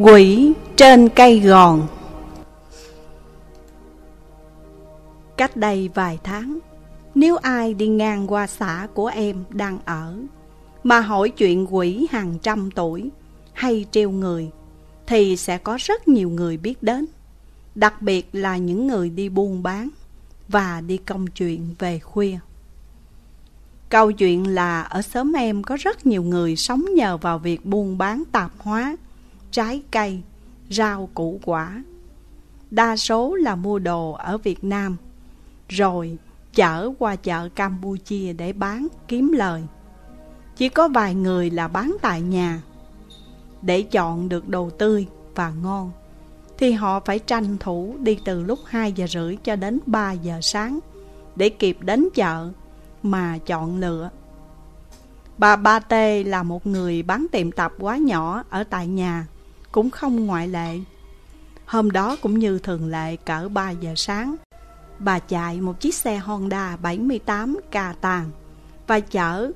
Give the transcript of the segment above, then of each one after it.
Quỷ trên cây gòn. Cách đây vài tháng, Nếu ai đi ngang qua xã của em đang ở, Mà hỏi chuyện quỷ hàng trăm tuổi Hay treo người, Thì sẽ có rất nhiều người biết đến, Đặc biệt là những người đi buôn bán Và đi công chuyện về khuya. Câu chuyện là ở xóm em có rất nhiều người sống nhờ vào việc buôn bán tạp hóa trái cây, rau củ quả. Đa số là mua đồ ở Việt Nam, rồi chở qua chợ Campuchia để bán kiếm lời. Chỉ có vài người là bán tại nhà. Để chọn được đồ tươi và ngon, thì họ phải tranh thủ đi từ lúc 2 giờ rưỡi cho đến 3 giờ sáng để kịp đến chợ mà chọn lựa. Bà Ba Tê là một người bán tiệm tạp quá nhỏ ở tại nhà cũng không ngoại lệ. Hôm đó cũng như thường lệ cỡ 3 giờ sáng, bà chạy một chiếc xe Honda 78 cà tàng và chở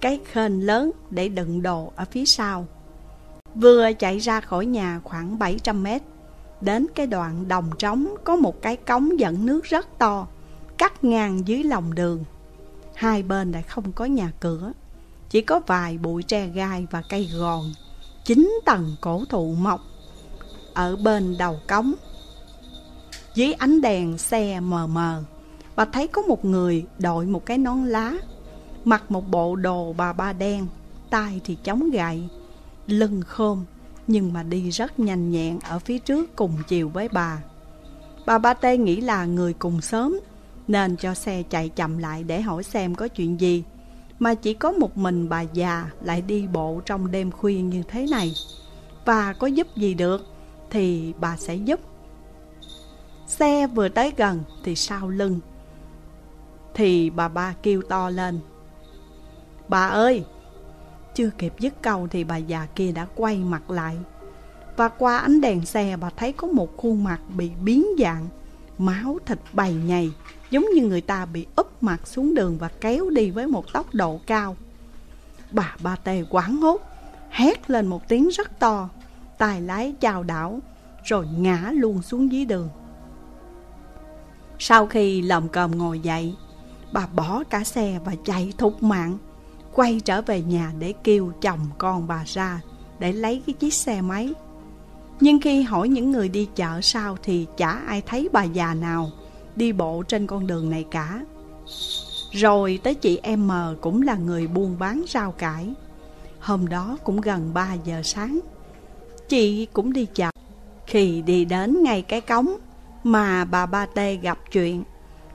cái khên lớn để đựng đồ ở phía sau. Vừa chạy ra khỏi nhà khoảng 700 mét, đến cái đoạn đồng trống có một cái cống dẫn nước rất to, cắt ngang dưới lòng đường. Hai bên lại không có nhà cửa, chỉ có vài bụi tre gai và cây gòn chín tầng cổ thụ mọc ở bên đầu cống. Dưới ánh đèn xe mờ mờ, bà thấy có một người đội một cái nón lá, mặc một bộ đồ bà ba đen, tay thì chống gậy, lưng khom nhưng mà đi rất nhanh nhẹn ở phía trước cùng chiều với bà. Bà ba tê nghĩ là người cùng sớm, nên cho xe chạy chậm lại để hỏi xem có chuyện gì mà chỉ có một mình bà già lại đi bộ trong đêm khuya như thế này. Và có giúp gì được thì bà sẽ giúp. Xe vừa tới gần thì sau lưng thì bà ba kêu to lên. Bà ơi! Chưa kịp dứt câu thì bà già kia đã quay mặt lại. Và qua ánh đèn xe bà thấy có một khuôn mặt bị biến dạng, máu thịt bầy nhầy Giống như người ta bị úp mặt xuống đường và kéo đi với một tốc độ cao. Bà ba tê quán hốt Hét lên một tiếng rất to Tài lái chào đảo, Rồi ngã luôn xuống dưới đường. Sau khi lầm còm ngồi dậy, Bà bỏ cả xe và chạy thục mạng, Quay trở về nhà để kêu chồng con bà ra Để lấy cái chiếc xe máy. Nhưng khi hỏi những người đi chợ sao Thì chả ai thấy bà già nào đi bộ trên con đường này cả. Rồi tới chị em M cũng là người buôn bán rau cải. Hôm đó cũng gần 3 giờ sáng. Chị cũng đi chợ. Khi đi đến ngay cái cống mà bà Ba Tê gặp chuyện,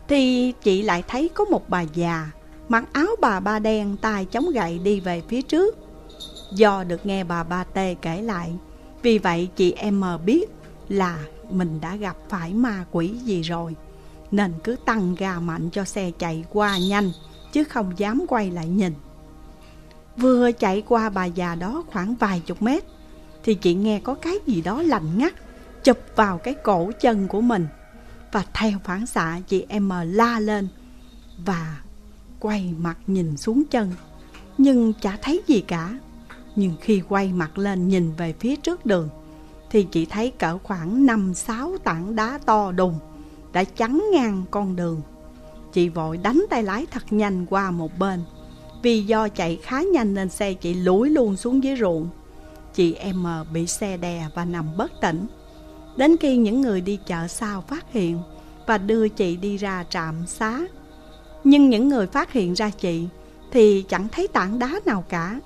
thì chị lại thấy có một bà già mặc áo bà ba đen tay chống gậy đi về phía trước. Do được nghe bà Ba Tê kể lại, vì vậy chị M biết là mình đã gặp phải ma quỷ gì rồi nên cứ tăng ga mạnh cho xe chạy qua nhanh, chứ không dám quay lại nhìn. Vừa chạy qua bà già đó khoảng vài chục mét, thì chị nghe có cái gì đó lạnh ngắt, chụp vào cái cổ chân của mình. Và theo phản xạ chị em la lên và quay mặt nhìn xuống chân, nhưng chả thấy gì cả. Nhưng khi quay mặt lên nhìn về phía trước đường, thì chị thấy cỡ khoảng 5-6 tảng đá to đùng đã chắn ngang con đường. Chị vội đánh tay lái thật nhanh qua một bên. Vì do chạy khá nhanh nên xe chị lủi luôn xuống dưới ruộng. Chị em ờ, bị xe đè và nằm bất tỉnh. Đến khi những người đi chợ sau phát hiện và đưa chị đi ra trạm xá. Nhưng những người phát hiện ra chị thì chẳng thấy tảng đá nào cả.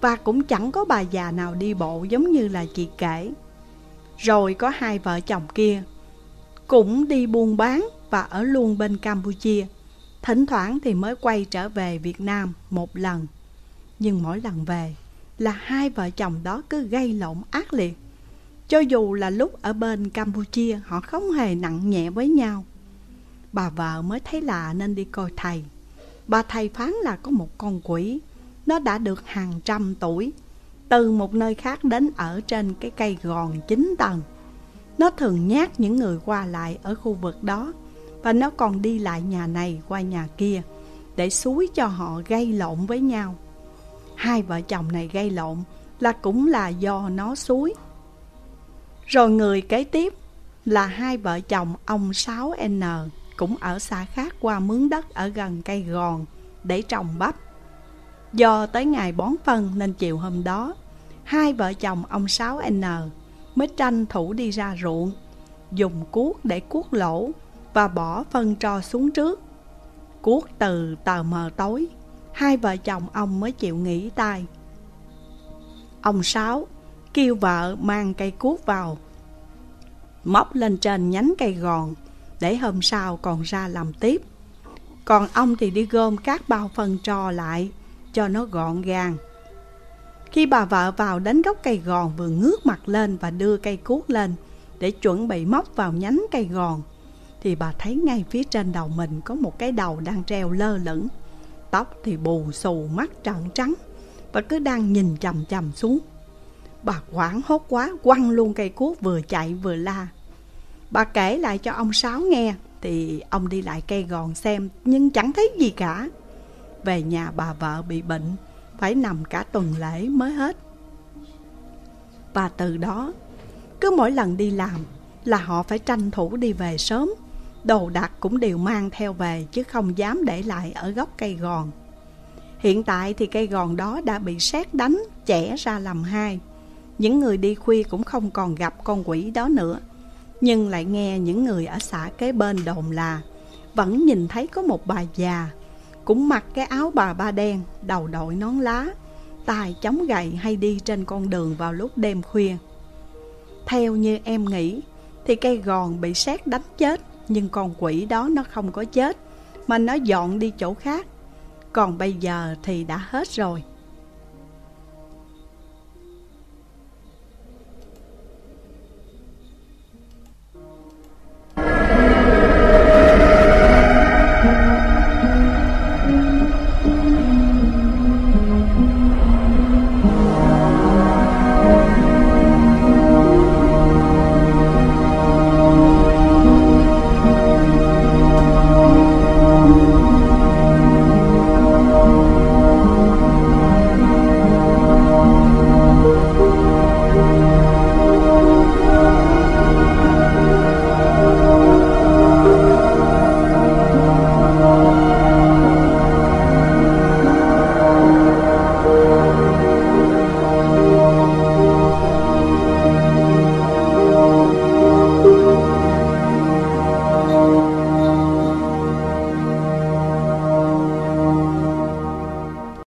Và cũng chẳng có bà già nào đi bộ giống như là chị kể. Rồi có hai vợ chồng kia cũng đi buôn bán và ở luôn bên Campuchia. Thỉnh thoảng thì mới quay trở về Việt Nam một lần. Nhưng mỗi lần về là hai vợ chồng đó cứ gây lộn ác liệt. Cho dù là lúc ở bên Campuchia, họ không hề nặng nhẹ với nhau. Bà vợ mới thấy lạ nên đi coi thầy. Bà thầy phán là có một con quỷ. Nó đã được hàng trăm tuổi. Từ một nơi khác đến ở trên cái cây gòn chín tầng. Nó thường nhát những người qua lại ở khu vực đó Và nó còn đi lại nhà này qua nhà kia Để xúi cho họ gây lộn với nhau Hai vợ chồng này gây lộn là cũng là do nó xúi Rồi người kế tiếp là hai vợ chồng ông 6N cũng ở xã khác qua mướn đất ở gần cây gòn để trồng bắp. Do tới ngày bón phân nên chiều hôm đó, hai vợ chồng ông 6N mới tranh thủ đi ra ruộng, dùng cuốc để cuốc lỗ và bỏ phân trò xuống trước. Cuốc từ tờ mờ tối, hai vợ chồng ông mới chịu nghỉ tay. Ông Sáu kêu vợ mang cây cuốc vào, móc lên trên nhánh cây gòn để hôm sau còn ra làm tiếp. Còn ông thì đi gom các bao phân trò lại cho nó gọn gàng. Khi bà vợ vào đến gốc cây gòn vừa ngước mặt lên và đưa cây cuốc lên để chuẩn bị móc vào nhánh cây gòn, thì bà thấy ngay phía trên đầu mình có một cái đầu đang treo lơ lửng. Tóc thì bù xù mắt trợn trắng và cứ đang nhìn chầm chầm xuống. Bà hoảng hốt quá quăng luôn cây cuốc vừa chạy vừa la. Bà kể lại cho ông Sáu nghe thì ông đi lại cây gòn xem nhưng chẳng thấy gì cả. Về nhà bà vợ bị bệnh, phải nằm cả tuần lễ mới hết. Và từ đó, cứ mỗi lần đi làm là họ phải tranh thủ đi về sớm. Đồ đạc cũng đều mang theo về chứ không dám để lại ở gốc cây gòn. Hiện tại thì cây gòn đó đã bị sét đánh, chẻ ra làm hai. Những người đi khuya cũng không còn gặp con quỷ đó nữa. Nhưng lại nghe những người ở xã kế bên đồn là vẫn nhìn thấy có một bà già cũng mặc cái áo bà ba đen, đầu đội nón lá, tài chống gậy hay đi trên con đường vào lúc đêm khuya. Theo như em nghĩ, thì cây gòn bị sét đánh chết, nhưng con quỷ đó nó không có chết, mà nó dọn đi chỗ khác. Còn bây giờ thì đã hết rồi.